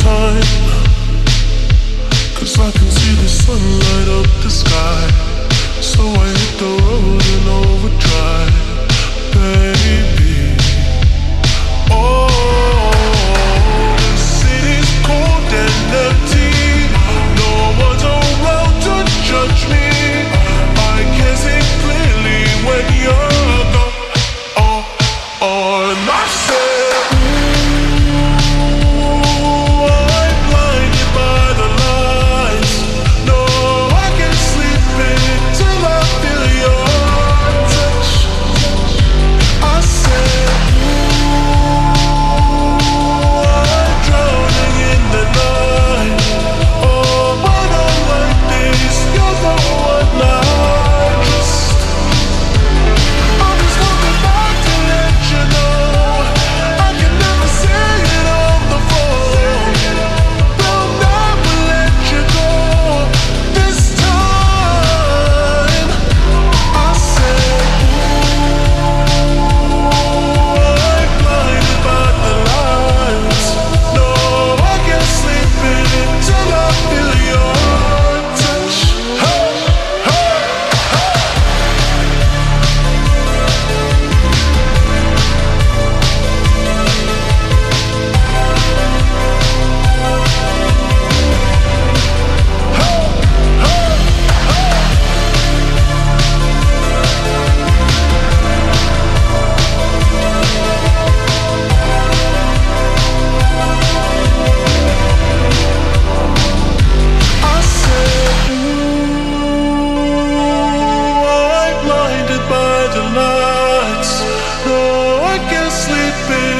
time. Cause I can see the sunlight up the sky. So I hit the road. open.